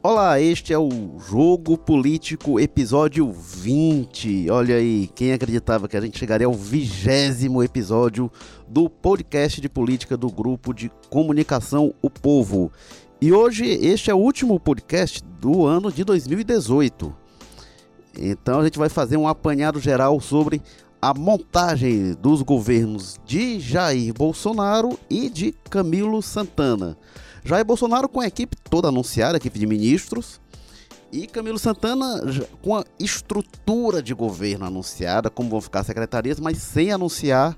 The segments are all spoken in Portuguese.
Olá, este é o Jogo Político, episódio 20. Olha aí, quem acreditava que a gente chegaria ao vigésimo episódio do podcast de política do grupo de comunicação O Povo. E hoje este é o último podcast do ano de 2018. Então a gente vai fazer um apanhado geral sobre a montagem dos governos de Jair Bolsonaro e de Camilo Santana. Jair Bolsonaro com a equipe toda anunciada, a equipe de ministros, e Camilo Santana com a estrutura de governo anunciada, como vão ficar as secretarias, mas sem anunciar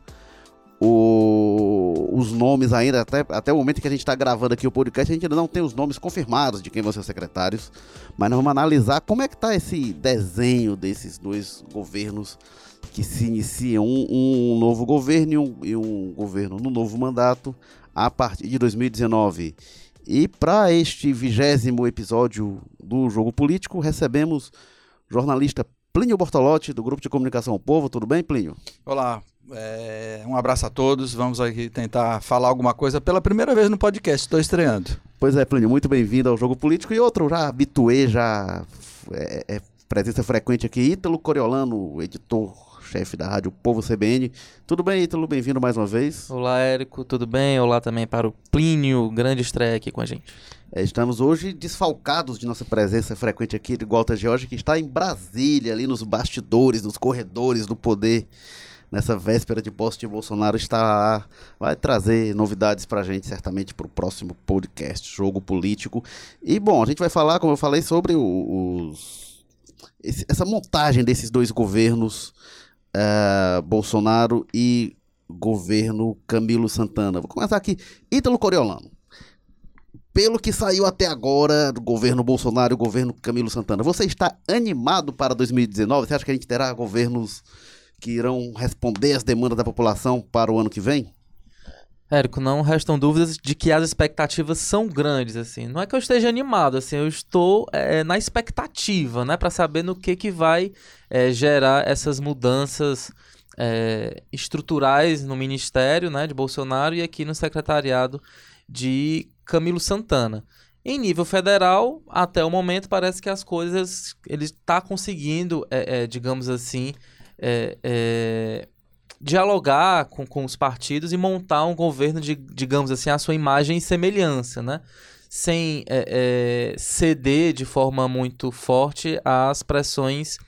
o, os nomes ainda, até, até o momento que a gente está gravando aqui o podcast, a gente ainda não tem os nomes confirmados de quem vão ser os secretários, mas nós vamos analisar como é que está esse desenho desses dois governos que se iniciam, um, um novo governo e um, e um governo no novo mandato, a partir de 2019. E para este vigésimo episódio do Jogo Político, recebemos jornalista Plínio Bortolotti, do Grupo de Comunicação O Povo. Tudo bem, Plínio? Olá, é, um abraço a todos. Vamos aqui tentar falar alguma coisa pela primeira vez no podcast. Estou estreando. Pois é, Plínio, muito bem-vindo ao Jogo Político. E outro já habituê, já é, é presença frequente aqui, Ítalo Coriolano, editor chefe da rádio Povo CBN. Tudo bem, Ítalo? Bem-vindo mais uma vez. Olá, Érico, tudo bem? Olá também para o Plínio, grande estreia aqui com a gente. É, estamos hoje desfalcados de nossa presença frequente aqui de Walter George, que está em Brasília, ali nos bastidores, nos corredores do poder. Nessa véspera de posse de Bolsonaro, está vai trazer novidades para a gente, certamente, para o próximo podcast, Jogo Político. E, bom, a gente vai falar, como eu falei, sobre os, essa montagem desses dois governos uh, Bolsonaro e governo Camilo Santana. Vou começar aqui. Ítalo Coriolano. Pelo que saiu até agora do governo Bolsonaro e governo Camilo Santana, você está animado para 2019? Você acha que a gente terá governos que irão responder às demandas da população para o ano que vem? Érico, não restam dúvidas de que as expectativas são grandes, assim. Não é que eu esteja animado, assim, eu estou é, na expectativa, né, para saber no que que vai é, gerar essas mudanças é, estruturais no ministério, né, de Bolsonaro e aqui no secretariado de Camilo Santana. Em nível federal, até o momento parece que as coisas ele está conseguindo, digamos assim, dialogar com, com os partidos e montar um governo de, digamos assim, a sua imagem e semelhança, né? Sem é, é, ceder de forma muito forte às pressões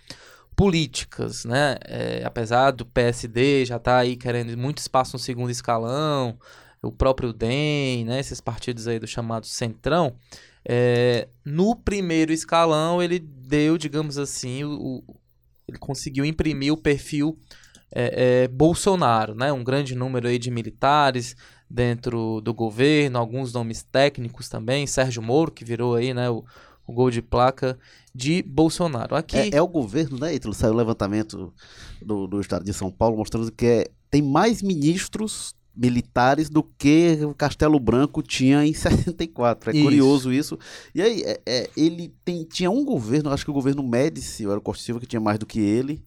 políticas, né? É, apesar do PSD já estar tá aí querendo muito espaço no segundo escalão, o próprio DEM, né? Esses partidos aí do chamado Centrão, é, no primeiro escalão ele deu, digamos assim, o, ele conseguiu imprimir o perfil é, é, Bolsonaro, né? Um grande número aí de militares dentro do governo, alguns nomes técnicos também, Sérgio Moro, que virou aí, né, o, o gol de placa de Bolsonaro. Aqui... É, é o governo, né, Ítalo? Saiu o levantamento do, do estado de São Paulo mostrando que é, tem mais ministros militares do que o Castelo Branco tinha em 64. É isso. curioso isso. E aí, é, é, ele tem, tinha um governo, acho que o governo Médici, era o Costa Silva que tinha mais do que ele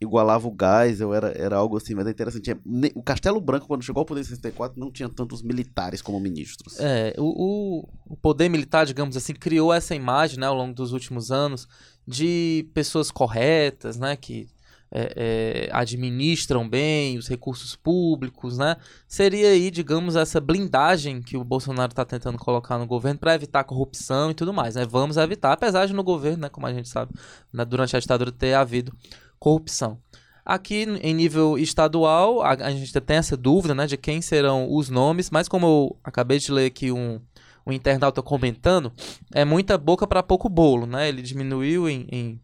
igualava o Geisel, era, era algo assim, mas é interessante. O Castelo Branco, quando chegou ao poder em 64, não tinha tantos militares como ministros. É, o, o, poder militar, digamos assim, criou essa imagem, né, ao longo dos últimos anos, de pessoas corretas, né, que é, é, administram bem os recursos públicos, né? Seria aí, digamos, essa blindagem que o Bolsonaro está tentando colocar no governo para evitar corrupção e tudo mais, né? Vamos evitar, apesar de no governo, né, como a gente sabe, né, durante a ditadura ter havido corrupção. Aqui em nível estadual, a, a gente tem essa dúvida né, de quem serão os nomes, mas como eu acabei de ler aqui um, um internauta comentando, é muita boca para pouco bolo. Né? Ele diminuiu em, em,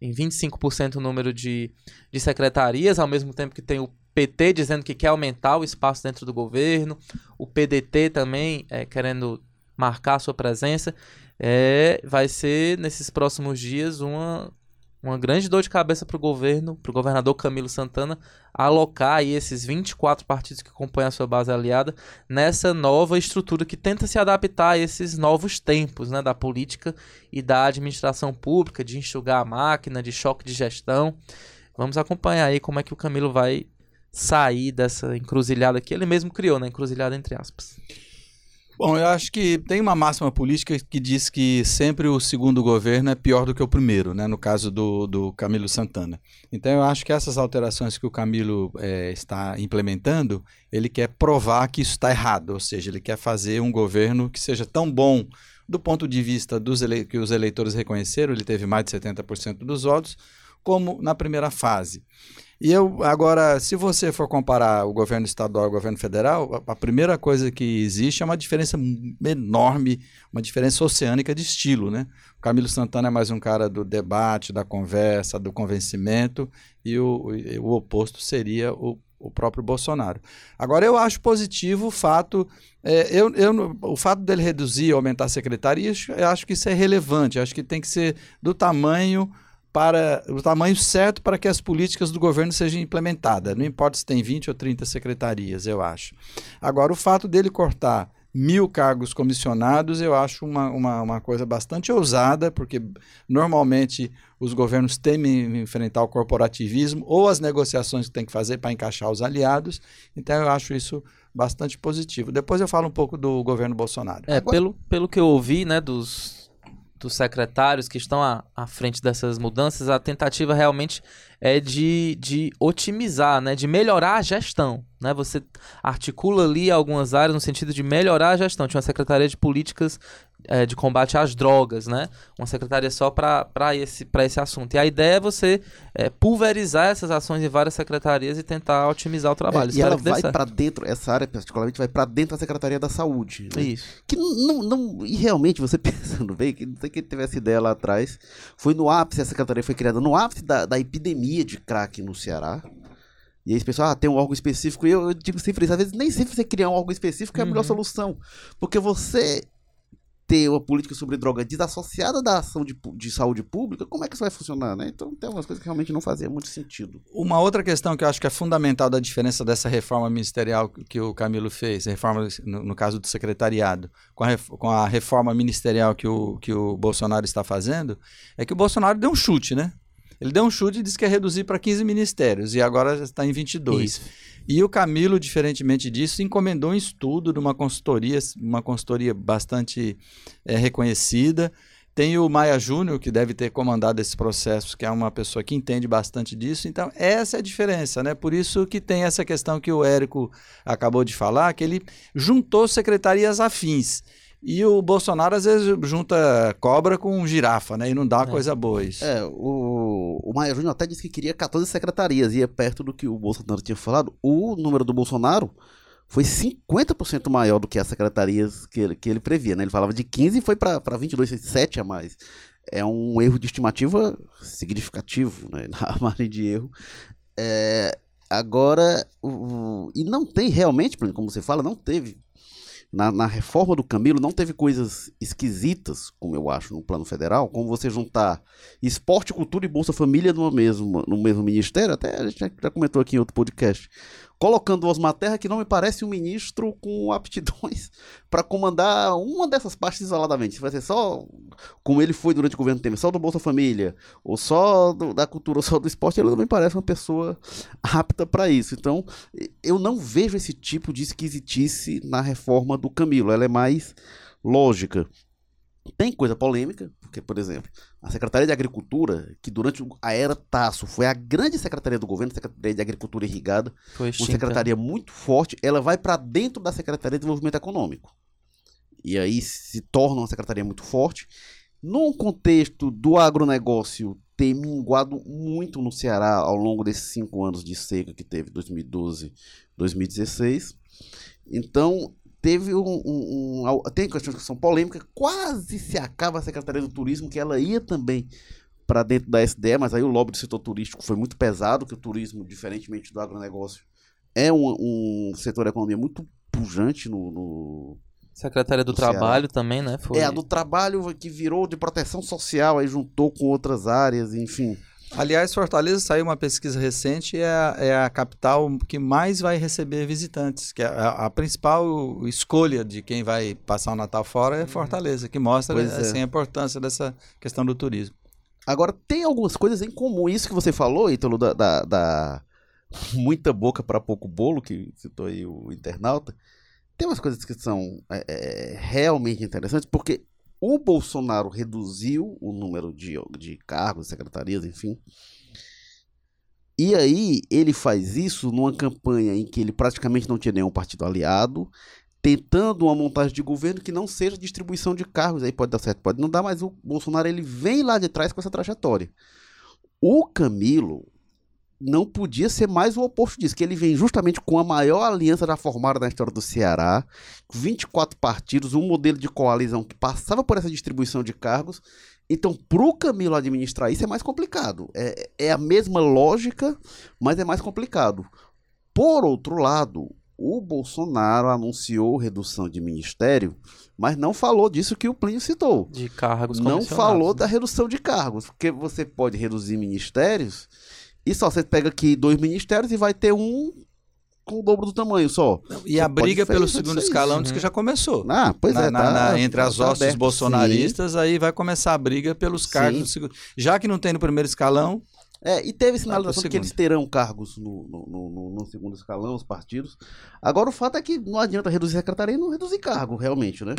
em 25% o número de, de secretarias, ao mesmo tempo que tem o PT dizendo que quer aumentar o espaço dentro do governo, o PDT também é, querendo marcar sua presença. É, vai ser nesses próximos dias uma uma grande dor de cabeça para o governo, para o governador Camilo Santana, alocar aí esses 24 partidos que compõem a sua base aliada nessa nova estrutura que tenta se adaptar a esses novos tempos né, da política e da administração pública, de enxugar a máquina, de choque de gestão. Vamos acompanhar aí como é que o Camilo vai sair dessa encruzilhada que ele mesmo criou, né? Encruzilhada entre aspas. Bom, eu acho que tem uma máxima política que diz que sempre o segundo governo é pior do que o primeiro, né? no caso do, do Camilo Santana. Então eu acho que essas alterações que o Camilo é, está implementando, ele quer provar que isso está errado, ou seja, ele quer fazer um governo que seja tão bom do ponto de vista dos que os eleitores reconheceram, ele teve mais de 70% dos votos, como na primeira fase. E eu, agora, se você for comparar o governo estadual e o governo federal, a, a, primeira coisa que existe é uma diferença enorme, uma diferença oceânica de estilo, né? O Camilo Santana é mais um cara do debate, da conversa, do convencimento, e o, o oposto seria o, o próprio Bolsonaro. Agora, eu acho positivo o fato, é, eu, eu, o fato dele reduzir, aumentar secretarias, eu acho que isso é relevante, acho que tem que ser do tamanho para o tamanho certo para que as políticas do governo sejam implementadas. Não importa se tem 20 ou 30 secretarias, eu acho. Agora, o fato dele cortar mil cargos comissionados, eu acho uma, uma, uma coisa bastante ousada, porque normalmente os governos temem enfrentar o corporativismo ou as negociações que tem que fazer para encaixar os aliados. Então, eu acho isso bastante positivo. Depois eu falo um pouco do governo Bolsonaro. É, Agora... pelo, pelo que eu ouvi, né, dos dos secretários que estão à, à frente dessas mudanças, a tentativa realmente é de, de otimizar, né, de melhorar a gestão. Né? Você articula ali algumas áreas no sentido de melhorar a gestão. Tinha uma secretaria de políticas é, de combate às drogas, né? Uma secretaria só para esse, esse assunto. E a ideia é você é, pulverizar essas ações em várias secretarias e tentar otimizar o trabalho. É, e ela vai para dentro, essa área particularmente vai para dentro da Secretaria da Saúde. Né? Isso. Que não, não, e realmente, você pensando bem, que não sei quem teve essa ideia lá atrás, foi no ápice, a secretaria foi criada no ápice da, da epidemia de crack no Ceará. E aí as pessoas, ah, tem um órgão específico. E eu, eu digo sempre isso, às vezes nem sempre você criar um órgão específico é a melhor uhum. solução. Porque você ter uma política sobre droga desassociada da ação de, de saúde pública, como é que isso vai funcionar, né? Então tem algumas coisas que realmente não faziam muito sentido. Uma outra questão que eu acho que é fundamental da diferença dessa reforma ministerial que o Camilo fez, reforma no, no caso do secretariado, com a, com a reforma ministerial que o, que o Bolsonaro está fazendo, é que o Bolsonaro deu um chute, né? Ele deu um chute e disse que ia reduzir para 15 ministérios, e agora está em 22. Isso. E o Camilo, diferentemente disso, encomendou um estudo de uma consultoria, uma consultoria bastante é, reconhecida. Tem o Maia Júnior, que deve ter comandado esse processo, que é uma pessoa que entende bastante disso. Então, essa é a diferença, né? Por isso que tem essa questão que o Érico acabou de falar, que ele juntou secretarias afins. E o Bolsonaro às vezes junta cobra com girafa, né? E não dá é. coisa boa isso. É, o, o Maia Júnior até disse que queria 14 secretarias, ia perto do que o Bolsonaro tinha falado. O número do Bolsonaro foi 50% maior do que as secretarias que ele, que ele previa, né? Ele falava de 15 e foi para 22, 7 a mais. É um erro de estimativa significativo, né? Na margem de erro. É, agora, o, e não tem realmente, como você fala, não teve na, na, reforma do Camilo não teve coisas esquisitas, como eu acho, no plano federal, como você juntar esporte, cultura e Bolsa Família no mesmo, no mesmo ministério, até a gente já comentou aqui em outro podcast colocando o Osmar Terra, que não me parece um ministro com aptidões para comandar uma dessas partes isoladamente. Vai ser só como ele foi durante o governo Temer, só do Bolsa Família, ou só do, da cultura, ou só do esporte, ele não me parece uma pessoa apta para isso. Então, eu não vejo esse tipo de esquisitice na reforma do Camilo. Ela é mais lógica. Tem coisa polêmica, porque, por exemplo, a Secretaria de Agricultura, que durante a era Tasso foi a grande secretaria do governo, a Secretaria de Agricultura Irrigada, foi uma secretaria muito forte, ela vai para dentro da Secretaria de Desenvolvimento Econômico. E aí se torna uma secretaria muito forte. Num contexto do agronegócio ter minguado muito no Ceará ao longo desses cinco anos de seca que teve 2012, 2016. Então, teve um, um, um, tem questões que são polêmicas, quase se acaba a Secretaria do Turismo, que ela ia também para dentro da SDE, mas aí o lobby do setor turístico foi muito pesado, que o turismo, diferentemente do agronegócio, é um, um setor da economia muito pujante no... no Secretaria do Trabalho Ceará. também, né? Foi... É, a do Trabalho que virou de proteção social, aí juntou com outras áreas, enfim... Aliás, Fortaleza saiu uma pesquisa recente, é a, é a capital que mais vai receber visitantes, que é a, a, principal escolha de quem vai passar o Natal fora é uhum. Fortaleza, que mostra assim, é. a importância dessa questão do turismo. Agora, tem algumas coisas em comum. Isso que você falou, Ítalo, da, da, da muita boca para pouco bolo, que citou aí o internauta, tem umas coisas que são é, é, realmente interessantes, porque o Bolsonaro reduziu o número de, de cargos, secretarias, enfim. E aí ele faz isso numa campanha em que ele praticamente não tinha nenhum partido aliado, tentando uma montagem de governo que não seja distribuição de cargos. Aí pode dar certo, pode não dar, mas o Bolsonaro ele vem lá de trás com essa trajetória. O Camilo não podia ser mais o oposto disso, que ele vem justamente com a maior aliança já formada na história do Ceará, 24 partidos, um modelo de coalizão que passava por essa distribuição de cargos. Então, para o Camilo administrar isso é mais complicado. É, é a mesma lógica, mas é mais complicado. Por outro lado, o Bolsonaro anunciou redução de ministério, mas não falou disso que o Plínio citou. De cargos Não falou né? da redução de cargos, porque você pode reduzir ministérios e só você pega aqui dois ministérios e vai ter um com o dobro do tamanho só. E você a briga pelo segundo escalão diz que já começou. Ah, pois na, é. Na, tá, entre as tá hostes bolsonaristas, Sim. aí vai começar a briga pelos cargos. Já que não tem no primeiro escalão, é, e teve sinalização de que eles terão cargos no, no, no, no, segundo escalão, os partidos. Agora, o fato é que não adianta reduzir secretaria e não reduzir cargo, realmente, né?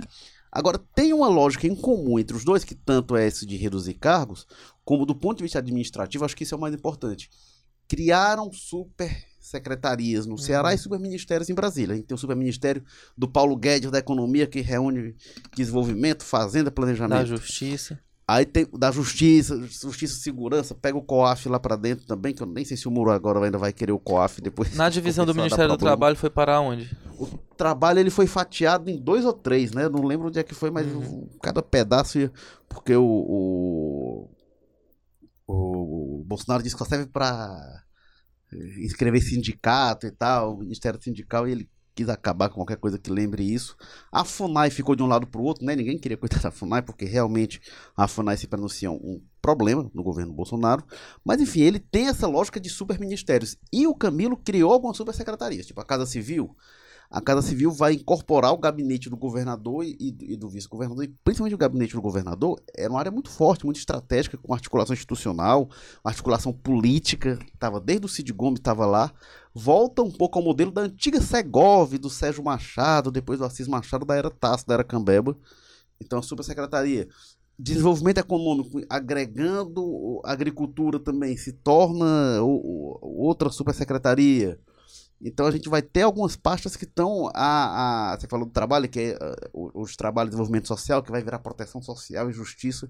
Agora, tem uma lógica em comum entre os dois, que tanto é esse de reduzir cargos, como do ponto de vista administrativo, acho que isso é o mais importante. Criaram super secretarias no Ceará uhum. e superministérios em Brasília. A gente tem o superministério do Paulo Guedes da Economia, que reúne desenvolvimento, fazenda, planejamento. Da Justiça. Aí tem da Justiça, Justiça e Segurança, pega o COAF lá para dentro também, que eu nem sei se o Muro agora ainda vai querer o COAF depois. Na divisão do Ministério do Trabalho foi para onde? O trabalho ele foi fatiado em dois ou três, né? Não lembro onde é que foi, mas uhum. cada pedaço ia, porque o, o, o, Bolsonaro disse que só serve para inscrever sindicato e tal, Ministério Sindical, e ele quis acabar com qualquer coisa que lembre isso. A FUNAI ficou de um lado para o outro, né? Ninguém queria cuidar da FUNAI, porque realmente a FUNAI se pronuncia um problema no governo Bolsonaro. Mas enfim, ele tem essa lógica de superministérios. E o Camilo criou algumas supersecretarias, tipo a Casa Civil a Casa Civil vai incorporar o gabinete do governador e, e do vice-governador, e principalmente o gabinete do governador, era uma área muito forte, muito estratégica, com articulação institucional, articulação política, tava, desde o Cid Gomes estava lá, volta um pouco ao modelo da antiga Segov, do Sérgio Machado, depois do Assis Machado, da era Tasso, da era Cambeba. Então a supersecretaria desenvolvimento econômico agregando agricultura também se torna outra supersecretaria então a gente vai ter algumas pastas que estão a, a, você falou do trabalho que é uh, os trabalhos de desenvolvimento social que vai virar proteção social e justiça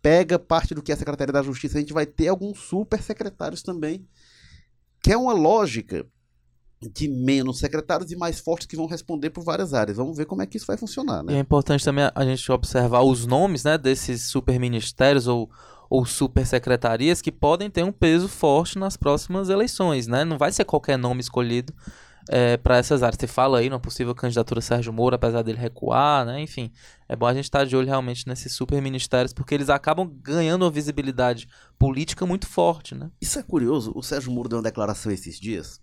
pega parte do que é a Secretaria da Justiça a gente vai ter alguns super secretários também que é uma lógica de menos secretários e mais fortes que vão responder por várias áreas. Vamos ver como é que isso vai funcionar, né? E é importante também a gente observar os nomes, né, desses super ministérios ou ou supersecretarias que podem ter um peso forte nas próximas eleições, né? Não vai ser qualquer nome escolhido é, para essas áreas. Você fala aí na possível candidatura Sérgio Moro, apesar dele recuar, né? Enfim, é bom a gente estar tá de olho realmente nesses super ministérios, porque eles acabam ganhando uma visibilidade política muito forte, né? Isso é curioso. O Sérgio Moro deu uma declaração esses dias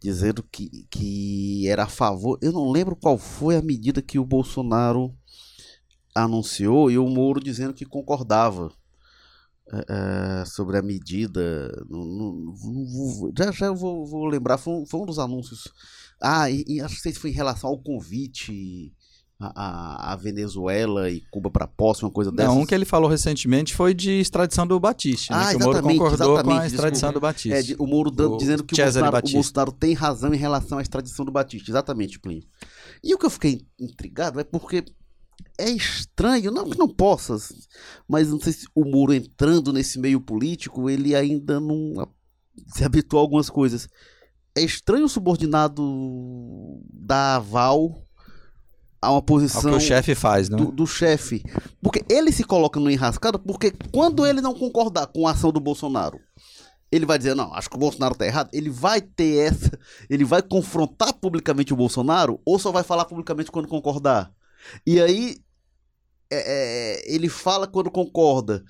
dizendo que, que era a favor. Eu não lembro qual foi a medida que o Bolsonaro anunciou e o Moro dizendo que concordava é, sobre a medida. No, no, no, já já eu vou, vou lembrar, foi um, foi um, dos anúncios. Ah, e, e acho que foi em relação ao convite a, a, Venezuela e Cuba para posse, uma coisa dessa. Não, um que ele falou recentemente foi de extradição do Batista, né, ah, né, que o Moro concordou com a extradição desculpa. do Batista. É, de, o Moro dando, o dizendo que o Bolsonaro, o Bolsonaro, tem razão em relação à extradição do Batista. Exatamente, Plínio. E o que eu fiquei intrigado é porque é estranho, não que não possa, mas não sei se o Moro entrando nesse meio político, ele ainda não se habituou a algumas coisas. É estranho o subordinado dar aval a uma posição. Ao que o chefe faz, né? Do, do chefe. Porque ele se coloca no enrascado, porque quando ele não concordar com a ação do Bolsonaro, ele vai dizer, não, acho que o Bolsonaro tá errado. Ele vai ter essa. Ele vai confrontar publicamente o Bolsonaro, ou só vai falar publicamente quando concordar? E aí é, é, ele fala quando concorda.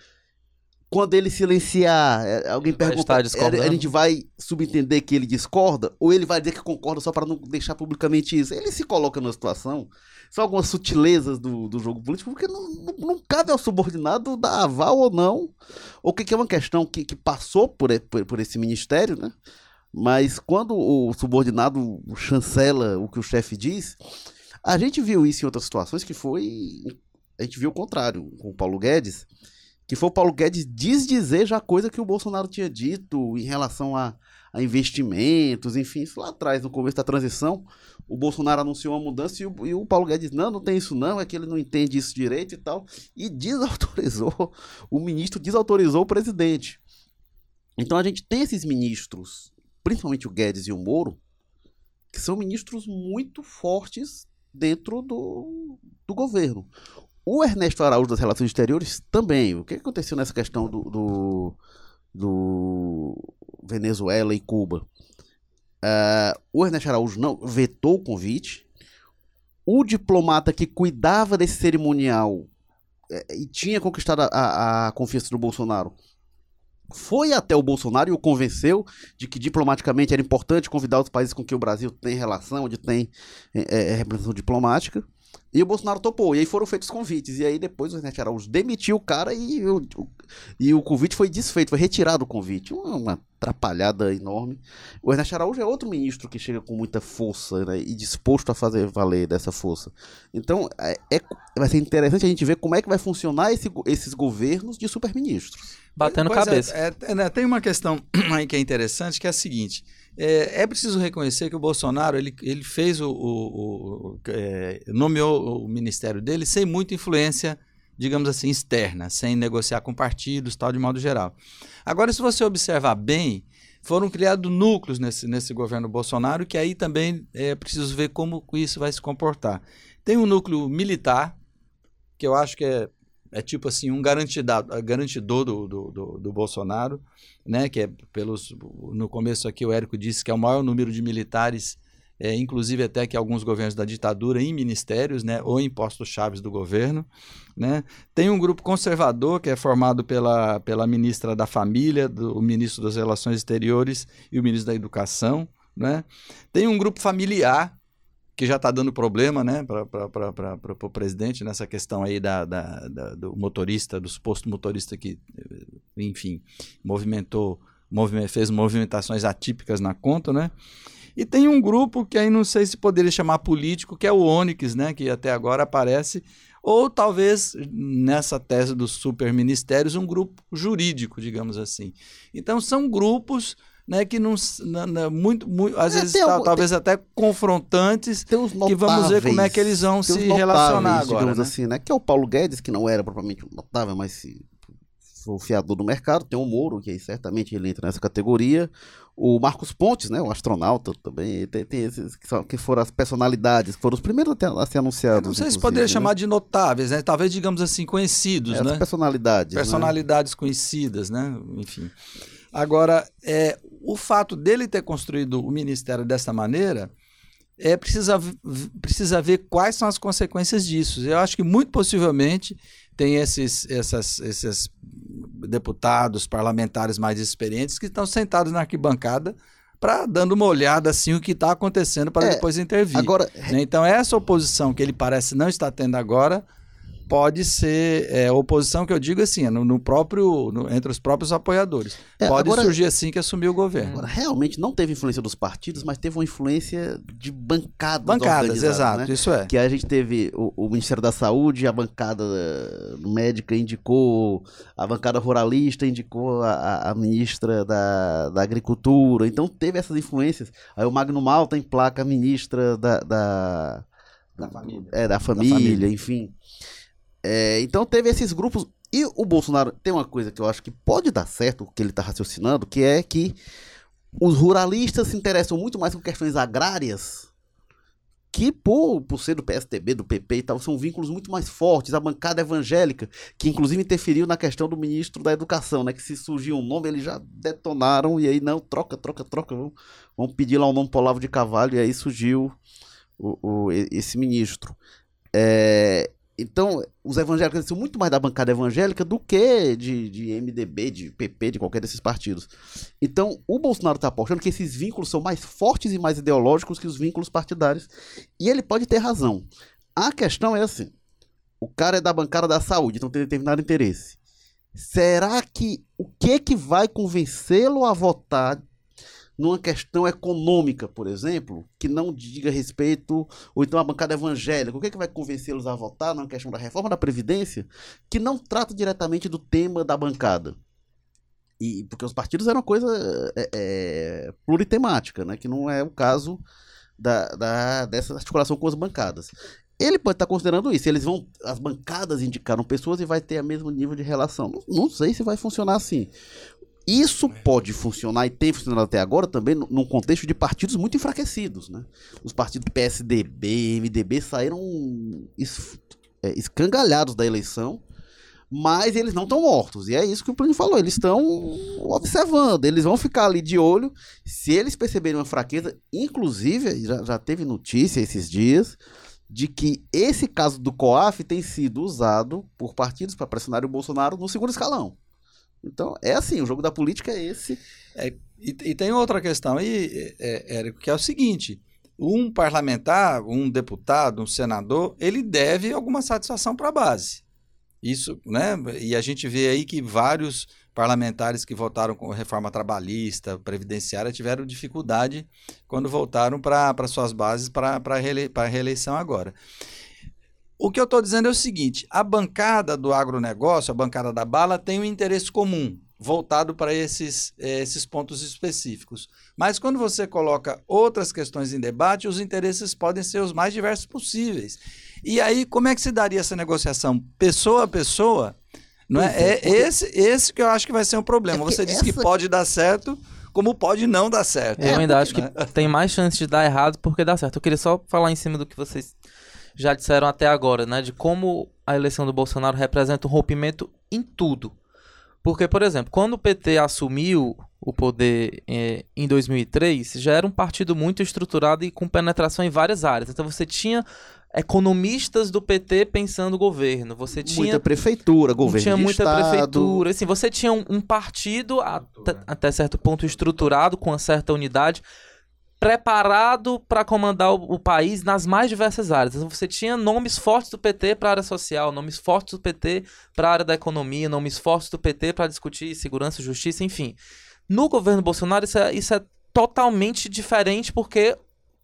Quando ele silenciar, é, alguém pergunta, a gente vai subentender que ele discorda ou ele vai dizer que concorda só para não deixar publicamente isso. Ele se coloca numa situação, são algumas sutilezas do, do jogo político, porque não, não, não cabe ao subordinado dar aval ou não, ou que, que é uma questão que, que passou por, por, por esse ministério, né? Mas quando o subordinado chancela o que o chefe diz, a gente viu isso em outras situações que foi. A gente viu o contrário com o Paulo Guedes, que foi o Paulo Guedes desdizer já coisa que o Bolsonaro tinha dito em relação a, a investimentos, enfim, isso lá atrás, no começo da transição, o Bolsonaro anunciou uma mudança e o, e o Paulo Guedes, não, não tem isso não, é que ele não entende isso direito e tal, e desautorizou, o ministro desautorizou o presidente. Então a gente tem esses ministros, principalmente o Guedes e o Moro, que são ministros muito fortes dentro do, do governo. O Ernesto Araújo das Relações Exteriores também. O que aconteceu nessa questão do, do, do Venezuela e Cuba? Uh, o Ernesto Araújo não vetou o convite. O diplomata que cuidava desse cerimonial é, e tinha conquistado a, a, a confiança do Bolsonaro foi até o Bolsonaro e o convenceu de que diplomaticamente era importante convidar os países com que o Brasil tem relação, onde tem é, é, representação diplomática. E o Bolsonaro topou. E aí foram feitos convites. E aí depois o Ernesto Araújo demitiu o cara e o, e o convite foi desfeito, foi retirado o convite. Uma atrapalhada enorme. O Ernesto Araújo é outro ministro que chega com muita força né, e disposto a fazer valer dessa força. Então é, é, vai ser interessante a gente ver como é que vai funcionar esse, esses governos de superministros. Batendo pois é, cabeça. É, é, né, tem uma questão aí que é interessante, que é a seguinte. É, é, preciso reconhecer que o Bolsonaro ele, ele fez o, o, o é, nomeou o ministério dele sem muita influência, digamos assim, externa, sem negociar com partidos, tal de modo geral. Agora, se você observar bem, foram criados núcleos nesse, nesse governo Bolsonaro que aí também é preciso ver como isso vai se comportar. Tem um núcleo militar que eu acho que é é tipo assim um garantidor, garantidor do, do, do, do, Bolsonaro, né? Que é pelos no começo aqui o Érico disse que é o maior número de militares, é, inclusive até que alguns governos da ditadura em ministérios, né? Ou em postos chaves do governo, né? Tem um grupo conservador que é formado pela pela ministra da Família, do, o ministro das Relações Exteriores e o ministro da Educação, né? Tem um grupo familiar que já está dando problema né, para o presidente nessa questão aí da, da, da, do motorista, do suposto motorista que, enfim, movimentou, moviment, fez movimentações atípicas na conta, né? E tem um grupo que aí não sei se poderia chamar político, que é o Onyx, né, que até agora aparece, ou talvez nessa tese dos superministérios, um grupo jurídico, digamos assim. Então são grupos né, que não, não, não muito, muito, às é, vezes tá, talvez tem, até confrontantes, notáveis, que vamos ver como é que eles vão se notáveis, relacionar agora, né? assim, né? Que é o Paulo Guedes, que não era propriamente notável, mas se o fiador do mercado, tem o Moro, que aí certamente ele entra nessa categoria, o Marcos Pontes, né, o astronauta também, tem, tem esses que, são, que foram as personalidades, foram os primeiros a, ser anunciados. não sei se poderia né? chamar de notáveis, né? talvez digamos assim, conhecidos, é, né? personalidades. Né? Personalidades né? conhecidas, né? Enfim. Agora, é, o fato dele ter construído o ministério dessa maneira é precisa, precisa ver quais são as consequências disso. Eu acho que muito possivelmente tem esses, essas, esses deputados, parlamentares mais experientes que estão sentados na arquibancada para dando uma olhada assim o que está acontecendo para é, depois intervir. Agora, né? Então essa oposição que ele parece não estar tendo agora pode ser é, oposição que eu digo assim, no, no próprio, no, entre os próprios apoiadores. É, pode agora, surgir assim que assumir o governo. Agora, realmente não teve influência dos partidos, mas teve uma influência de bancadas. Bancadas, exato, né? isso é. Que a gente teve o, o, Ministério da Saúde, a bancada eh, médica indicou, a bancada ruralista indicou a, a ministra da, da Agricultura. Então teve essas influências. Aí o Magno Malta emplaca a ministra da, da da família. É, da família, da família. enfim. É, então teve esses grupos. E o Bolsonaro tem uma coisa que eu acho que pode dar certo, que ele está raciocinando, que é que os ruralistas se interessam muito mais com questões agrárias que por, por ser do PSTB, do PP e tal, são vínculos muito mais fortes. A bancada evangélica, que inclusive interferiu na questão do ministro da Educação, né? Que se surgiu um nome, eles já detonaram, e aí não, troca, troca, troca, vamos, vamos pedir lá o nome Olavo de Cavalho, e aí surgiu o, o esse ministro. É, então, os evangélicos são muito mais da bancada evangélica do que de, de MDB, de PP, de qualquer desses partidos. Então, o Bolsonaro está apostando que esses vínculos são mais fortes e mais ideológicos que os vínculos partidários. E ele pode ter razão. A questão é assim: o cara é da bancada da saúde, então tem determinado interesse. Será que o que que vai convencê-lo a votar numa questão econômica, por exemplo, que não diga respeito, ou então a bancada evangélica, o que, é que vai convencê-los a votar numa questão da reforma da Previdência, que não trata diretamente do tema da bancada? E, porque os partidos eram coisa é, é, pluritemática, né? que não é o caso da, da, dessa articulação com as bancadas. Ele pode estar considerando isso. Eles vão. As bancadas indicaram pessoas e vai ter o mesmo nível de relação. Não, não sei se vai funcionar assim. Isso pode funcionar e tem funcionado até agora também num contexto de partidos muito enfraquecidos. Né? Os partidos PSDB, MDB saíram es, é, escangalhados da eleição, mas eles não estão mortos. E é isso que o Plínio falou. Eles estão observando, eles vão ficar ali de olho. Se eles perceberem uma fraqueza, inclusive, já, já teve notícia esses dias de que esse caso do COAF tem sido usado por partidos para pressionar o Bolsonaro no segundo escalão. Então, é assim, o jogo da política é esse. É, e, e, tem outra questão aí, é, Érico, que é o seguinte: um parlamentar, um deputado, um senador, ele deve alguma satisfação para a base. Isso, né? E a gente vê aí que vários parlamentares que votaram com reforma trabalhista, previdenciária, tiveram dificuldade quando voltaram para suas bases para a reele, reeleição agora. O que eu estou dizendo é o seguinte: a bancada do agronegócio, a bancada da bala, tem um interesse comum voltado para esses, esses pontos específicos. Mas quando você coloca outras questões em debate, os interesses podem ser os mais diversos possíveis. E aí, como é que se daria essa negociação? Pessoa a pessoa? Não é? é, é esse, esse que eu acho que vai ser um problema. É você disse que pode dar certo, como pode não dar certo. Eu ainda acho que tem mais chance de dar errado porque dá certo. Eu queria só falar em cima do que vocês já disseram até agora, né? De como a eleição do Bolsonaro representa um rompimento em tudo. Porque, por exemplo, quando o PT assumiu o poder eh, em 2003, já era um partido muito estruturado e com penetração em várias áreas. Então você tinha economistas do PT pensando o governo. Você tinha muita prefeitura, governo tinha muita estado. prefeitura. Assim, você tinha um, um partido até, até certo ponto estruturado com uma certa unidade preparado para comandar o, o, país nas mais diversas áreas. Então, você tinha nomes fortes do PT para a área social, nomes fortes do PT para a área da economia, nomes fortes do PT para discutir segurança, justiça, enfim. No governo Bolsonaro, isso é, isso é totalmente diferente, porque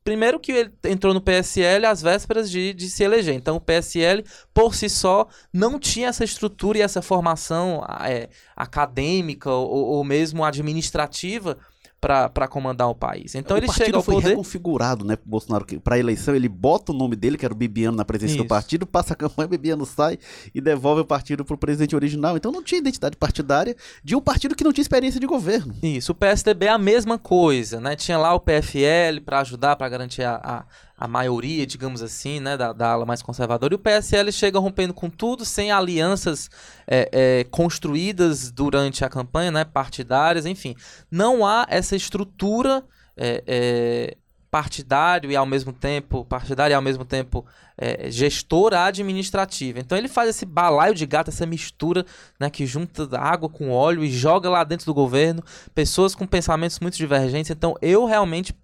Primeiro que ele entrou no PSL às vésperas de, de se eleger. Então o PSL, por si só, não tinha essa estrutura e essa formação é, acadêmica ou, ou mesmo administrativa para comandar o país. Então o ele chega ao foi poder reconfigurado, né, Bolsonaro para a eleição, ele bota o nome dele, que era o Bibiano na presidência Isso. do partido, passa a campanha, Bibiano sai e devolve o partido para o presidente original. Então não tinha identidade partidária de um partido que não tinha experiência de governo. Isso, o PSDB é a mesma coisa, né? Tinha lá o PFL para ajudar para garantir a, a a maioria, digamos assim, né, da, da ala mais conservadora. E o PSL chega rompendo com tudo, sem alianças é, é, construídas durante a campanha, né, partidárias, enfim. Não há essa estrutura é, é partidário e ao mesmo tempo partidário e ao mesmo tempo é, gestora administrativa. Então ele faz esse balaio de gato, essa mistura né, que junta água com óleo e joga lá dentro do governo pessoas com pensamentos muito divergentes. Então eu realmente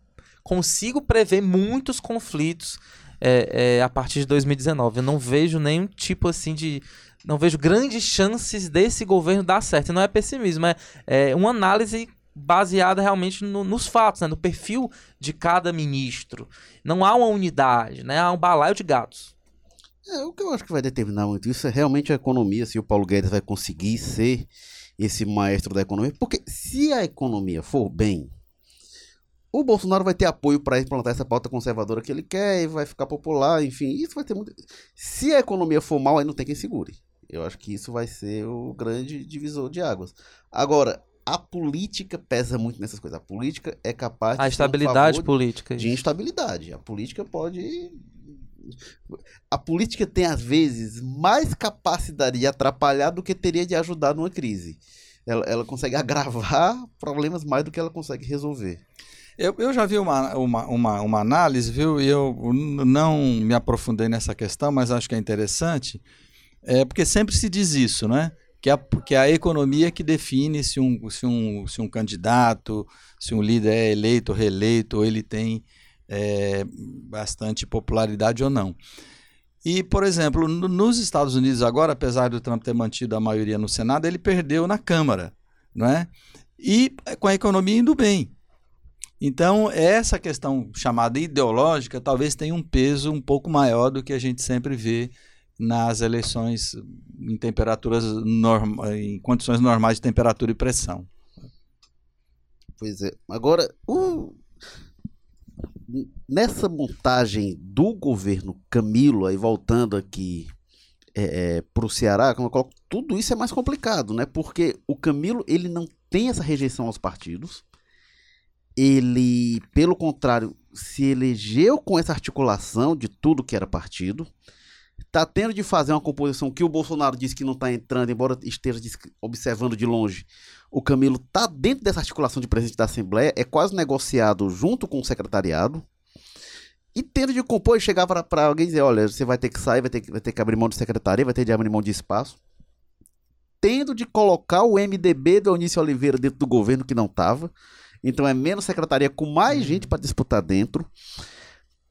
consigo prever muitos conflitos é, é, a partir de 2019. Eu não vejo nenhum tipo assim de. Não vejo grandes chances desse governo dar certo. Não é pessimismo, é, é uma análise baseada realmente no, nos fatos, né? no perfil de cada ministro. Não há uma unidade, né? há um balaio de gatos. É, o que eu acho que vai determinar muito isso é realmente a economia, se o Paulo Guedes vai conseguir ser esse maestro da economia. Porque se a economia for bem, o Bolsonaro vai ter apoio para implantar essa pauta conservadora que ele quer e vai ficar popular, enfim, isso vai ter muito. Se a economia for mal, aí não tem quem segure. Eu acho que isso vai ser o grande divisor de águas. Agora, a política pesa muito nessas coisas. A política é capaz a estabilidade um política de instabilidade. A política pode a política tem às vezes mais capacidade de atrapalhar do que teria de ajudar numa crise. Ela, ela consegue agravar problemas mais do que ela consegue resolver. Eu, eu já vi uma, uma, uma, uma análise, viu? E eu não me aprofundei nessa questão, mas acho que é interessante. É porque sempre se diz isso, né? Que a, que a economia que define se um, se, um, se um candidato, se um líder é eleito ou reeleito, ou ele tem é, bastante popularidade ou não. E, por exemplo, no, nos Estados Unidos agora, apesar do Trump ter mantido a maioria no Senado, ele perdeu na Câmara, não é? E com a economia indo bem. Então, essa questão chamada ideológica talvez tenha um peso um pouco maior do que a gente sempre vê nas eleições em temperaturas norma, em condições normais de temperatura e pressão. Pois é. Agora, o... nessa montagem do governo Camilo, aí voltando aqui é, é, para o Ceará, como eu coloco, tudo isso é mais complicado, né? Porque o Camilo ele não tem essa rejeição aos partidos. Ele, pelo contrário, se elegeu com essa articulação de tudo que era partido. Está tendo de fazer uma composição que o Bolsonaro disse que não está entrando, embora esteja observando de longe. O Camilo está dentro dessa articulação de presidente da Assembleia, é quase negociado junto com o secretariado. E tendo de compor e chegar para alguém e dizer: olha, você vai ter que sair, vai ter, vai ter que abrir mão de secretaria, vai ter de abrir mão de espaço. Tendo de colocar o MDB do Eunício Oliveira dentro do governo que não estava. Então é menos secretaria com mais uhum. gente para disputar dentro.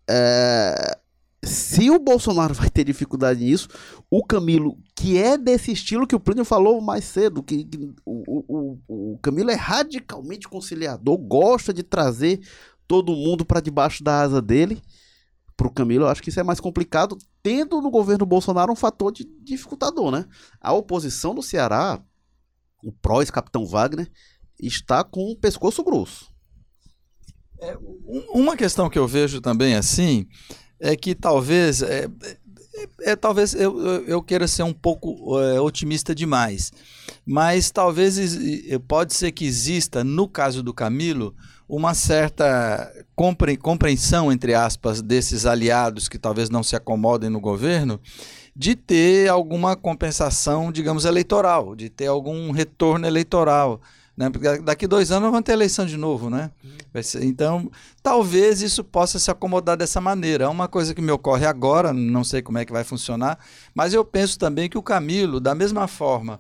É... Se o Bolsonaro vai ter dificuldade nisso, o Camilo, que é desse estilo que o Plínio falou mais cedo, que, que o, o, o Camilo é radicalmente conciliador, gosta de trazer todo mundo para debaixo da asa dele. Para o Camilo, eu acho que isso é mais complicado, tendo no governo Bolsonaro um fator de dificultador, né? A oposição do Ceará, o pró-capitão Wagner, está com o pescoço grosso. É, uma questão que eu vejo também assim é que talvez é, é, é talvez eu, eu queira ser um pouco é, otimista demais, mas talvez pode ser que exista no caso do Camilo uma certa compreensão, entre aspas, desses aliados que talvez não se acomodem no governo, de ter alguma compensação, digamos, eleitoral, de ter algum retorno eleitoral. Né? Porque daqui dois anos vamos ter eleição de novo, né? Ser, então, talvez isso possa se acomodar dessa maneira. É uma coisa que me ocorre agora, não sei como é que vai funcionar, mas eu penso também que o Camilo, da mesma forma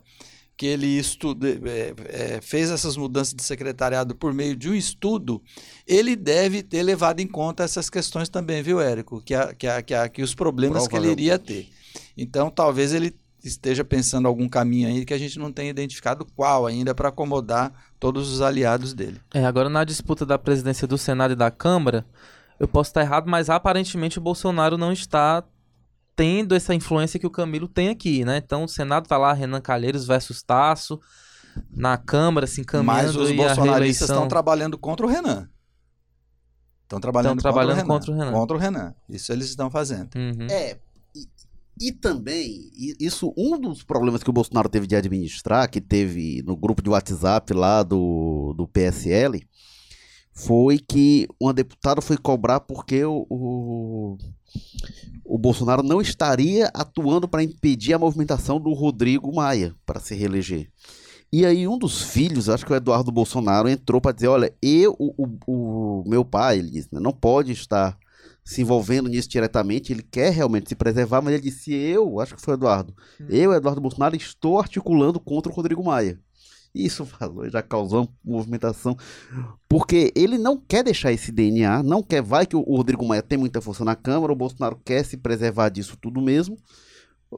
que ele estuda, é, é, fez essas mudanças de secretariado por meio de um estudo, ele deve ter levado em conta essas questões também, viu, Érico? Que, a, que, a, que, a, que os problemas que ele iria ter. Então, talvez ele esteja pensando algum caminho aí que a gente não tenha identificado qual ainda para acomodar todos os aliados dele. É, agora na disputa da presidência do Senado e da Câmara, eu posso estar errado, mas aparentemente o Bolsonaro não está tendo essa influência que o Camilo tem aqui, né? Então o Senado tá lá, Renan Calheiros versus Tasso, na Câmara se encaminhando Mas os bolsonaristas estão trabalhando contra o Renan. Estão trabalhando, trabalhando contra, o Renan. contra o Renan. Isso eles estão fazendo. Uhum. É, e, também, isso, um dos problemas que o Bolsonaro teve de administrar, que teve no grupo de WhatsApp lá do, do PSL, foi que uma deputada foi cobrar porque o, o o Bolsonaro não estaria atuando para impedir a movimentação do Rodrigo Maia para se reeleger. E aí um dos filhos, acho que o Eduardo Bolsonaro, entrou para dizer, olha, eu, o, o, o, meu pai, ele disse, né, não pode estar se envolvendo nisso diretamente, ele quer realmente se preservar, mas ele disse, eu, acho que foi o Eduardo, hum. eu, Eduardo Bolsonaro, estou articulando contra o Rodrigo Maia. Isso já causou movimentação. Porque ele não quer deixar esse DNA, não quer. Vai que o Rodrigo Maia tem muita força na Câmara, o Bolsonaro quer se preservar disso tudo mesmo.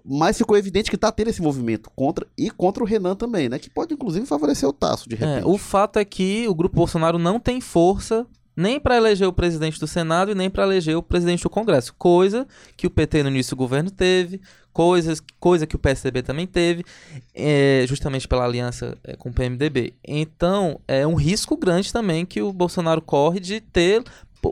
Mas ficou evidente que está tendo esse movimento contra e contra o Renan também, né? Que pode inclusive favorecer o Tasso de é, repente. É, o fato é que o grupo Bolsonaro não tem força nem para eleger o presidente do Senado e nem para eleger o presidente do Congresso, coisa que o PT no início do governo teve, coisas, coisa que o PSDB também teve, é, justamente pela aliança é, com o PMDB. Então, é um risco grande também que o Bolsonaro corre de ter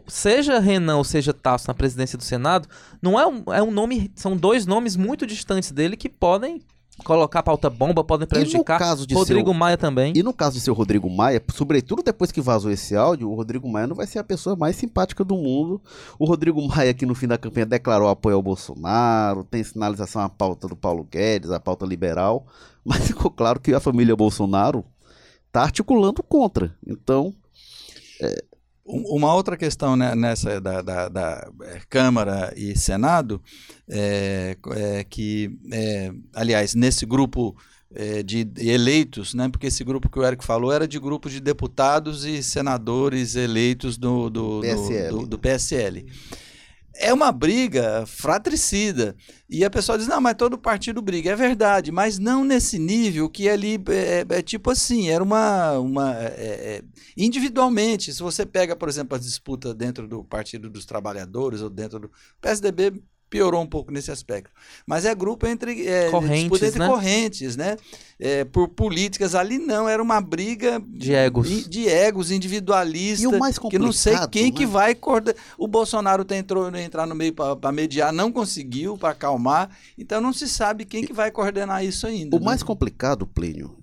seja Renan ou seja Tasso na presidência do Senado, não é um, é um nome, são dois nomes muito distantes dele que podem colocar pauta bomba, podem prejudicar. caso de Rodrigo seu... Maia também. E no caso de seu Rodrigo Maia, sobretudo depois que vazou esse áudio, o Rodrigo Maia não vai ser a pessoa mais simpática do mundo. O Rodrigo Maia, que no fim da campanha declarou apoio ao Bolsonaro, tem sinalização à pauta do Paulo Guedes, a pauta liberal, mas ficou claro que a família Bolsonaro está articulando contra. Então, é, uma outra questão né, nessa da, da, da, é, Câmara e Senado é, é que, é, aliás, nesse grupo é, de eleitos, né, porque esse grupo que o Eric falou era de grupo de deputados e senadores eleitos do, do, PSL. do, do, do PSL. É uma briga fratricida. E a pessoa diz, não, mas todo partido briga. É verdade, mas não nesse nível que ali é, é, é tipo assim, era uma. uma é, é individualmente. Se você pega, por exemplo, as disputas dentro do Partido dos Trabalhadores ou dentro do. PSDB piorou um pouco nesse aspecto. Mas é grupo entre é, correntes, entre né? correntes, né? É, por políticas ali não, era uma briga de egos, de, de egos individualistas. E o mais que não sei quem né? que vai coordenar. O Bolsonaro tentou entrar no meio para mediar, não conseguiu para acalmar. Então não se sabe quem que vai coordenar isso ainda. O né? mais complicado, Plínio,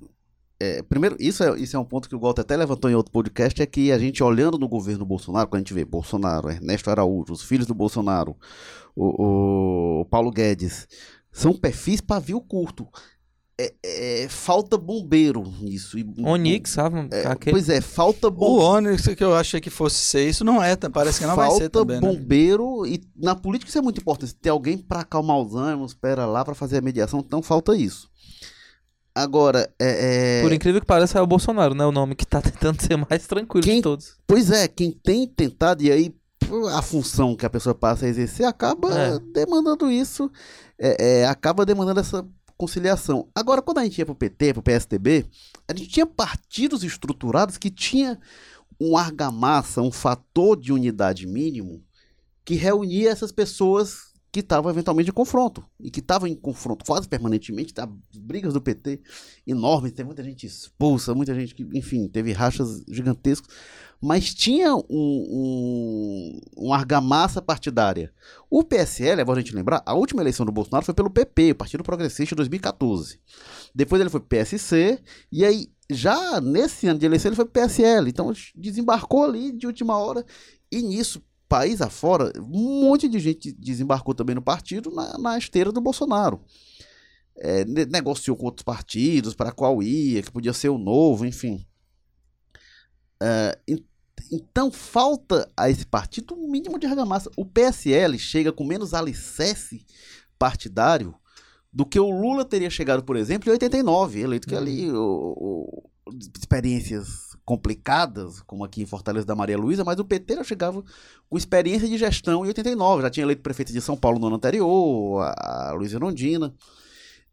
é, primeiro, isso é, isso é um ponto que o Walter até levantou em outro podcast, é que a gente olhando no governo Bolsonaro, quando a gente vê Bolsonaro, Ernesto Araújo, os filhos do Bolsonaro, o, o Paulo Guedes, são perfis pavio curto. É, é, falta bombeiro nisso. Onix, sabe? É, aquele... Pois é, falta bombeiro. O Onix que eu achei que fosse ser isso não é, parece que não falta vai ser também. Falta né? bombeiro né? e na política isso é muito importante. Ter alguém para acalmar os ânimos, espera lá para fazer a mediação, então falta isso. Agora, é, é... Por incrível que pareça, é o Bolsonaro, né? O nome que tá tentando ser mais tranquilo quem... de todos. Pois é, quem tem tentado, e aí a função que a pessoa passa a exercer acaba é. demandando isso, é, é, acaba demandando essa conciliação. Agora, quando a gente ia pro PT, pro PSDB, a gente tinha partidos estruturados que tinha um argamassa, um fator de unidade mínimo que reunia essas pessoas que estavam eventualmente em confronto e que estavam em confronto quase permanentemente, tá? brigas do PT enormes, tem muita gente expulsa, muita gente que, enfim, teve rachas gigantescos, mas tinha um, um, argamassa partidária. O PSL, é bom a gente lembrar, a última eleição do Bolsonaro foi pelo PP, Partido Progressista, em 2014. Depois ele foi PSC, e aí já nesse ano de eleição ele foi PSL, então desembarcou ali de última hora, e nisso país afora, um monte de gente desembarcou também no partido na, na esteira do Bolsonaro. É, negociou com outros partidos, para qual ia, que podia ser o novo, enfim. É, então falta a esse partido um mínimo de argamassa. O PSL chega com menos alicerce partidário do que o Lula teria chegado, por exemplo, em 89, eleito que ali uhum. o, o, experiências complicadas, como aqui em Fortaleza da Maria Luísa, mas o PT já chegava com experiência de gestão em 89, já tinha eleito prefeito de São Paulo no ano anterior, a, a Luísa Rondina.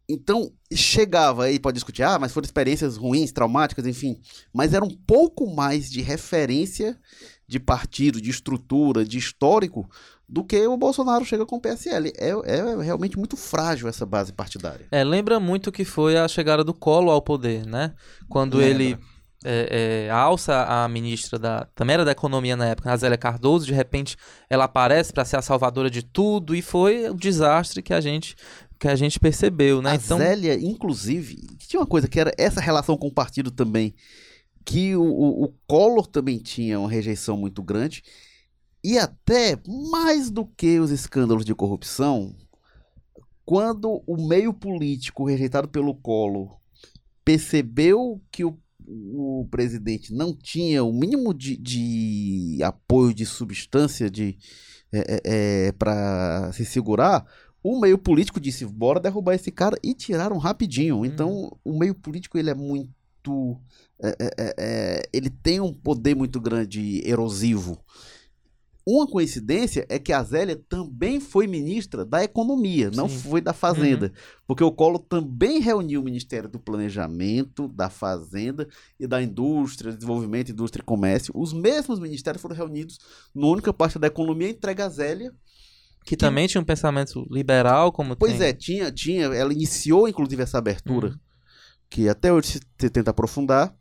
Então, chegava aí, pode discutir, ah, mas foram experiências ruins, traumáticas, enfim, mas era um pouco mais de referência de partido, de estrutura, de histórico, do que o Bolsonaro chega com o PSL. É, é realmente muito frágil essa base partidária. É, lembra muito que foi a chegada do Colo ao poder, né? Quando lembra. ele é, é, alça a ministra da também era da economia na época, a Zélia Cardoso, de repente ela aparece para ser a salvadora de tudo e foi o desastre que a gente que a gente percebeu, né? A então... Zélia, inclusive, tinha uma coisa que era essa relação com o partido também, que o, o, o Collor também tinha uma rejeição muito grande e até mais do que os escândalos de corrupção, quando o meio político rejeitado pelo Collor percebeu que o o presidente não tinha o mínimo de, de apoio de substância de é, é, é para se segurar, o meio político disse bora derrubar esse cara e tiraram rapidinho. Então uhum. o meio político ele é muito é, é, é, ele tem um poder muito grande erosivo. Uma coincidência é que a Zélia também foi ministra da Economia, Sim. não foi da Fazenda. Uhum. Porque o Collor também reuniu o Ministério do Planejamento, da Fazenda e da Indústria, Desenvolvimento, Indústria e Comércio. Os mesmos ministérios foram reunidos na única parte da Economia entregue a Zélia. Que, que, também tinha um pensamento liberal, como Pois tem. é, tinha, tinha. Ela iniciou, inclusive, essa abertura, uhum. que até hoje se tenta aprofundar.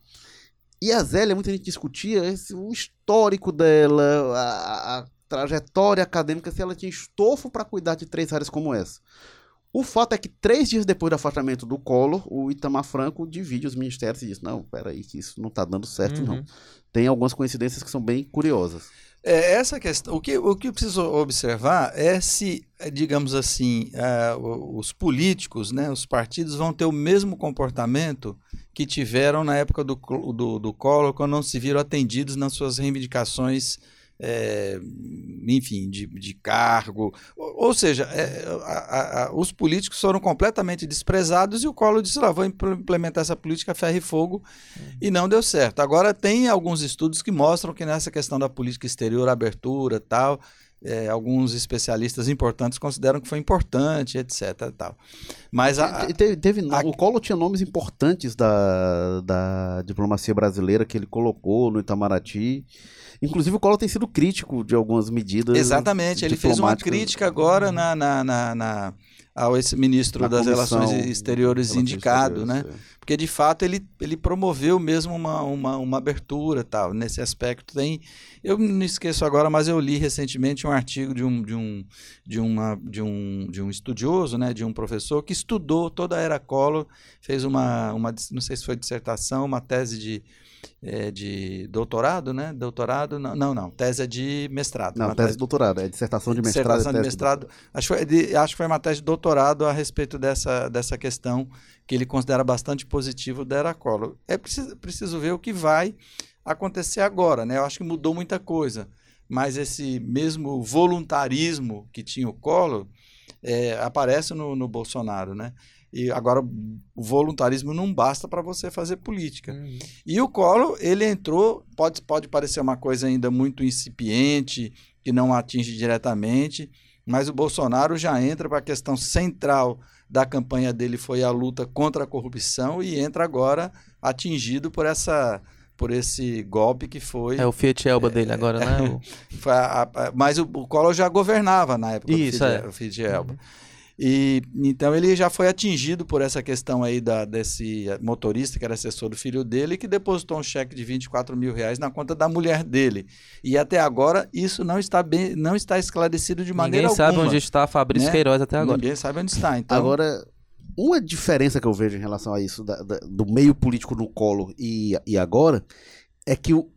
E a Zélia, muita gente discutia esse, o histórico dela, a, a trajetória acadêmica, se ela tinha estofo para cuidar de três áreas como essa. O fato é que três dias depois do afastamento do Collor, o Itamar Franco divide os ministérios e diz: não, peraí, que isso não está dando certo, uhum. não. Tem algumas coincidências que são bem curiosas. É, essa questão, o que, o que eu preciso observar é se, digamos assim, uh, os políticos, né, os partidos vão ter o mesmo comportamento que tiveram na época do, do, do Collor, quando não se viram atendidos nas suas reivindicações é, enfim, de, de cargo. Ou, ou seja, é, a, a, os políticos foram completamente desprezados e o Collor disse: lá, vou implementar essa política ferro e fogo uhum. e não deu certo. Agora, tem alguns estudos que mostram que nessa questão da política exterior, abertura tal, é, alguns especialistas importantes consideram que foi importante, etc. Tal. Mas a, Te- teve, a- o Collor tinha nomes importantes da, da diplomacia brasileira que ele colocou no Itamaraty. Inclusive o Collor tem sido crítico de algumas medidas. Exatamente, ele fez uma crítica agora na, na, na, na- ao esse ministro na das comissão Relações Exteriores indicado, né? Exteriores, é. Porque de fato ele, ele promoveu mesmo uma, uma, uma abertura tal. Nesse aspecto tem. Eu não esqueço agora, mas eu li recentemente um artigo de um, de um, de uma, de um, de um estudioso, né, de um professor que estudou toda a era Collor, fez uma, uma não sei se foi dissertação, uma tese de, eh, de doutorado, né? Doutorado, não, não, não, tese é de mestrado. Não, tese de doutorado, é dissertação de mestrado. dissertação de mestrado. Acho, que foi de- acho que foi uma tese de doutorado a respeito dessa, dessa questão que ele considera bastante positivo da era Collor. É preciso, preciso ver o que vai acontecer agora, né? Eu acho que mudou muita coisa, mas esse mesmo voluntarismo que tinha o Collor é, aparece no, no Bolsonaro, né? E agora o voluntarismo não basta para você fazer política. Uhum. E o Collor, ele entrou, pode, pode parecer uma coisa ainda muito incipiente, que não atinge diretamente, mas o Bolsonaro já entra para a questão central da campanha dele foi a luta contra a corrupção e entra agora atingido por essa por esse golpe que foi, É o Fiat Elba dele agora, né? O- foi a- a- mas o, o Collor já governava na época Isso, do é. Fide- o Fide Elba. E então ele já foi atingido por essa questão aí da, desse motorista que era assessor do filho dele que depositou um cheque de 24 mil reais na conta da mulher dele. E até agora isso não está bem, não está esclarecido de maneira Ninguém sabe alguma. onde está Fabrício né? Queiroz até agora. Ninguém sabe onde está. Então, Agora, uma diferença que eu vejo em relação a isso, da- da- do meio político no Collor e, e agora, é que o-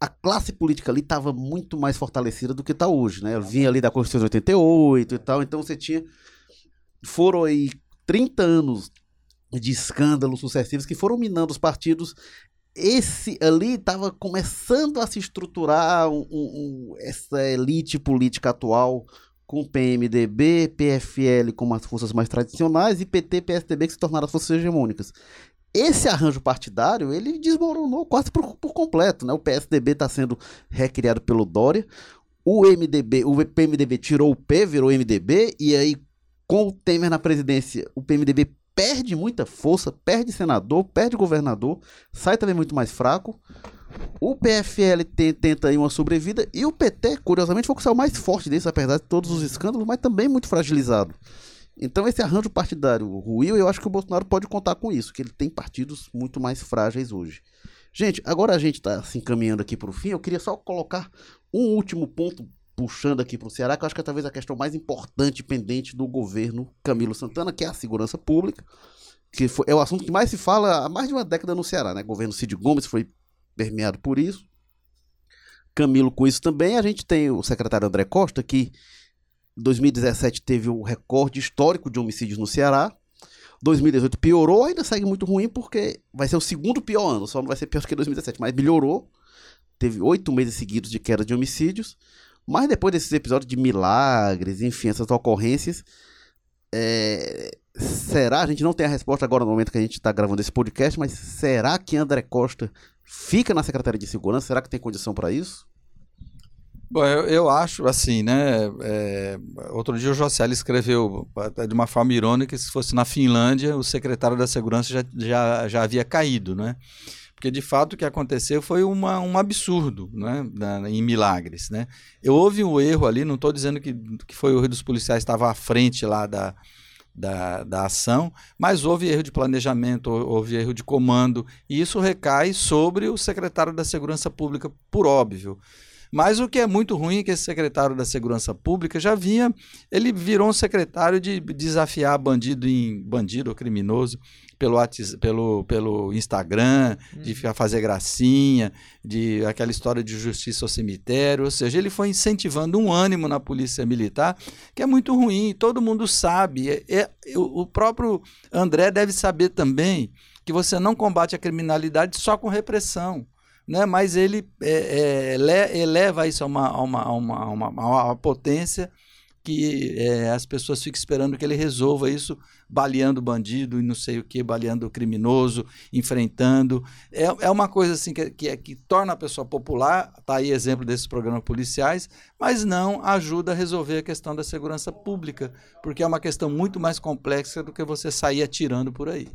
a classe política ali estava muito mais fortalecida do que está hoje, né? Eu vinha ali da Constituição de 88 e tal, então você tinha. Foram aí 30 anos de escândalos sucessivos que foram minando os partidos. Esse ali estava começando a se estruturar um- um- essa elite política atual com PMDB, PFL como as forças mais tradicionais e PT e PSDB que se tornaram as forças hegemônicas. Esse arranjo partidário, ele desmoronou quase por, por completo, né? O PSDB está sendo recriado pelo Dória, o MDB, o PMDB tirou o P, virou MDB, e aí com o Temer na presidência, o PMDB perde muita força, perde senador, perde governador, sai também muito mais fraco. O PFL te- tenta aí uma sobrevida e o PT, curiosamente, foi o que saiu mais forte desse, apesar de todos os escândalos, mas também muito fragilizado. Então esse arranjo partidário ruiu e eu acho que o Bolsonaro pode contar com isso, que ele tem partidos muito mais frágeis hoje. Gente, agora a gente está se encaminhando aqui para o fim, eu queria só colocar um último ponto puxando aqui para o Ceará, que eu acho que é talvez a questão mais importante pendente do governo Camilo Santana, que é a segurança pública, que foi, é o assunto que mais se fala há mais de uma década no Ceará, né? O governo Cid Gomes foi permeado por isso. Camilo com isso também. A gente tem o secretário André Costa, que em 2017 teve o recorde histórico de homicídios no Ceará. 2018 piorou, ainda segue muito ruim porque vai ser o segundo pior ano, só não vai ser pior que 2017, mas melhorou. Teve oito meses seguidos de queda de homicídios. Mas depois desses episódios de milagres, enfim, essas ocorrências, é, será? A gente não tem a resposta agora no momento que a gente está gravando esse podcast, mas será que André Costa fica na Secretaria de Segurança? Será que tem condição para isso? Bom, eu, eu acho assim, né? é, outro dia o Jocelyn escreveu de uma forma irônica se fosse na Finlândia, o secretário da Segurança já, já, já havia caído, né? Porque de fato o que aconteceu foi uma, um absurdo, né? Na- em Milagres, né? Eu houve um erro ali, não estou dizendo que, que foi o erro dos policiais estava à frente lá da, da, da ação, mas houve erro de planejamento, hou- houve erro de comando, e isso recai sobre o secretário da Segurança Pública, por óbvio. Mas o que é muito ruim é que esse secretário da Segurança Pública já vinha, ele virou um secretário de desafiar bandido em bandido ou criminoso pelo, pelo, pelo Instagram, de ficar fazer gracinha, de aquela história de justiça ao cemitério, ou seja, ele foi incentivando um ânimo na polícia militar que é muito ruim, todo mundo sabe. É, é- o próprio André deve saber também que você não combate a criminalidade só com repressão né? mas ele é, é, le- eleva isso a uma, a uma, a uma, a uma, a uma potência que é, as pessoas ficam esperando que ele resolva isso baleando bandido e não sei o que, baleando criminoso, enfrentando. É, é uma coisa assim que, que, que torna a pessoa popular, está aí exemplo desses programas policiais, mas não ajuda a resolver a questão da segurança pública, porque é uma questão muito mais complexa do que você sair atirando por aí.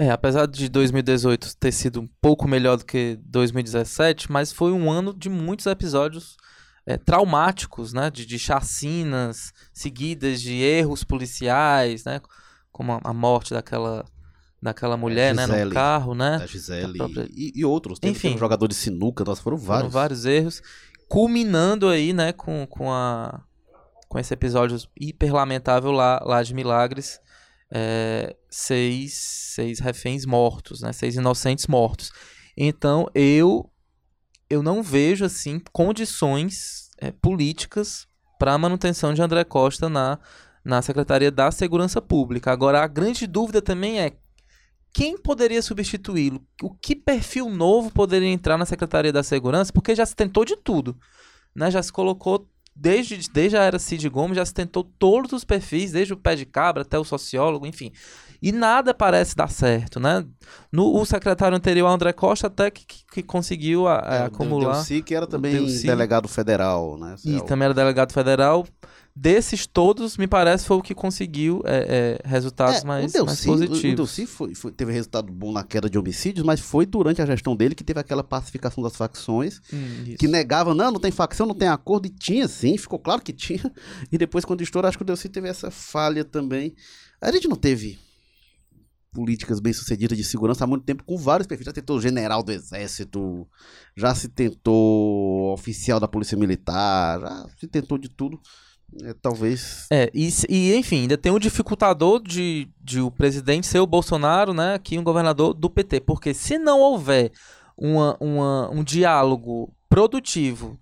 É, apesar de 2018 ter sido um pouco melhor do que 2017, mas foi um ano de muitos episódios é, traumáticos, né? De, de, chacinas seguidas de erros policiais, né? Como a, a morte daquela daquela mulher, Gisele, né, no carro, né? Da Gisele própria... e, e, outros. Teve, Enfim, um jogador de sinuca, nós foram vários. Foram vários erros, culminando aí, né, com, com a com esse episódio hiper lamentável lá, lá de Milagres, é, seis, seis reféns mortos, né? Seis inocentes mortos. Então eu eu não vejo assim condições é, políticas para a manutenção de André Costa na, na Secretaria da Segurança Pública. Agora a grande dúvida também é quem poderia substituí-lo? O que perfil novo poderia entrar na Secretaria da Segurança? Porque já se tentou de tudo. Né? Já se colocou desde, desde a era Cid Gomes, já se tentou todos os perfis, desde o pé de cabra até o sociólogo, enfim. E nada parece dar certo, né? No, o secretário anterior, André Costa, até que, que, que conseguiu a, é, acumular. Delci, que era também delegado federal, né? E é também era delegado federal desses todos, me parece, foi o que conseguiu é, é, resultados é, mais, mais positivos. O, o Delci foi, foi, teve resultado bom na queda de homicídios, mas foi durante a gestão dele que teve aquela pacificação das facções, hum, que negava, não, não tem facção, não tem acordo, e tinha sim, ficou claro que tinha. E depois, quando estourou, acho que o Delci teve essa falha também. A gente não teve políticas bem-sucedidas de segurança há muito tempo com vários perfis. Já tentou general do exército, já se tentou oficial da polícia militar, já se tentou de tudo. É, talvez. É, e, e, enfim, ainda tem o dificultador de, de o presidente ser o Bolsonaro, né? Aqui um governador do PT. Porque se não houver uma, uma, um diálogo produtivo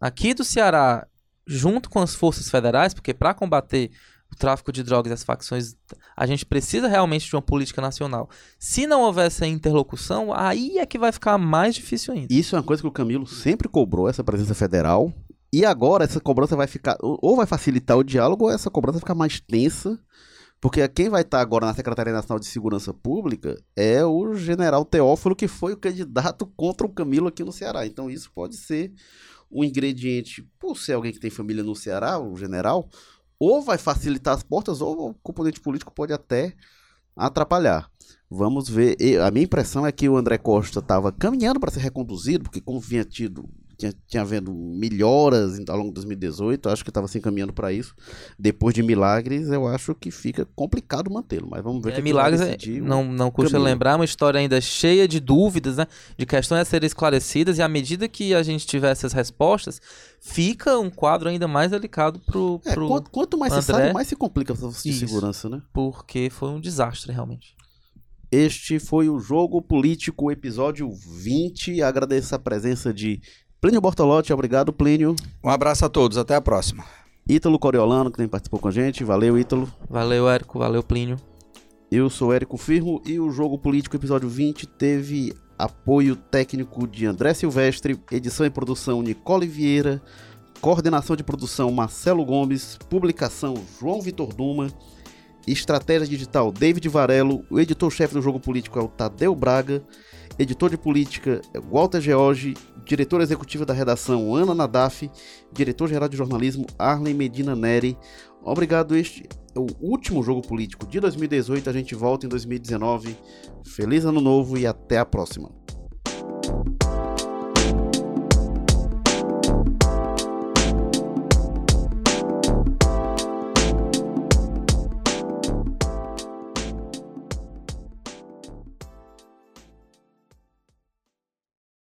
aqui do Ceará junto com as forças federais, porque para combater o tráfico de drogas e as facções, a gente precisa realmente de uma política nacional. Se não houver essa interlocução, aí é que vai ficar mais difícil ainda. Isso é uma coisa que o Camilo sempre cobrou, essa presença federal. E agora essa cobrança vai ficar. Ou vai facilitar o diálogo, ou essa cobrança vai ficar mais tensa. Porque quem vai estar agora na Secretaria Nacional de Segurança Pública é o general Teófilo, que foi o candidato contra o Camilo aqui no Ceará. Então isso pode ser um ingrediente, por ser alguém que tem família no Ceará, o general, ou vai facilitar as portas, ou o componente político pode até atrapalhar. Vamos ver. A minha impressão é que o André Costa estava caminhando para ser reconduzido, porque como vinha tido tinha, tinha havendo melhoras ao longo de 2018, acho que estava se encaminhando para isso. Depois de Milagres, eu acho que fica complicado mantê-lo, mas vamos ver é, que Milagres é, não, não custa caminho. lembrar, uma história ainda cheia de dúvidas, né? de questões a serem esclarecidas, e à medida que a gente tiver essas respostas, fica um quadro ainda mais delicado pro, é, pro quanto, quanto mais André, se sabe, mais se complica a de segurança, né? Porque foi um desastre, realmente. Este foi o Jogo Político, episódio 20. Agradeço a presença de Plínio Bortolotti, obrigado, Plínio. Um abraço a todos, até a próxima. Ítalo Coriolano, que também participou com a gente. Valeu, Ítalo. Valeu, Érico. Valeu, Plínio. Eu sou Érico Firmo e o Jogo Político episódio 20 teve apoio técnico de André Silvestre, edição e produção Nicole Vieira, coordenação de produção Marcelo Gomes, publicação João Vitor Duma, estratégia digital David Varelo, o editor-chefe do Jogo Político é o Tadeu Braga, editor de política é Walter George, diretora executiva da redação Ana Nadaf, diretor-geral de jornalismo Arlen Medina Neri. Obrigado, este é o último jogo político de 2018. A gente volta em 2019. Feliz ano novo e até a próxima.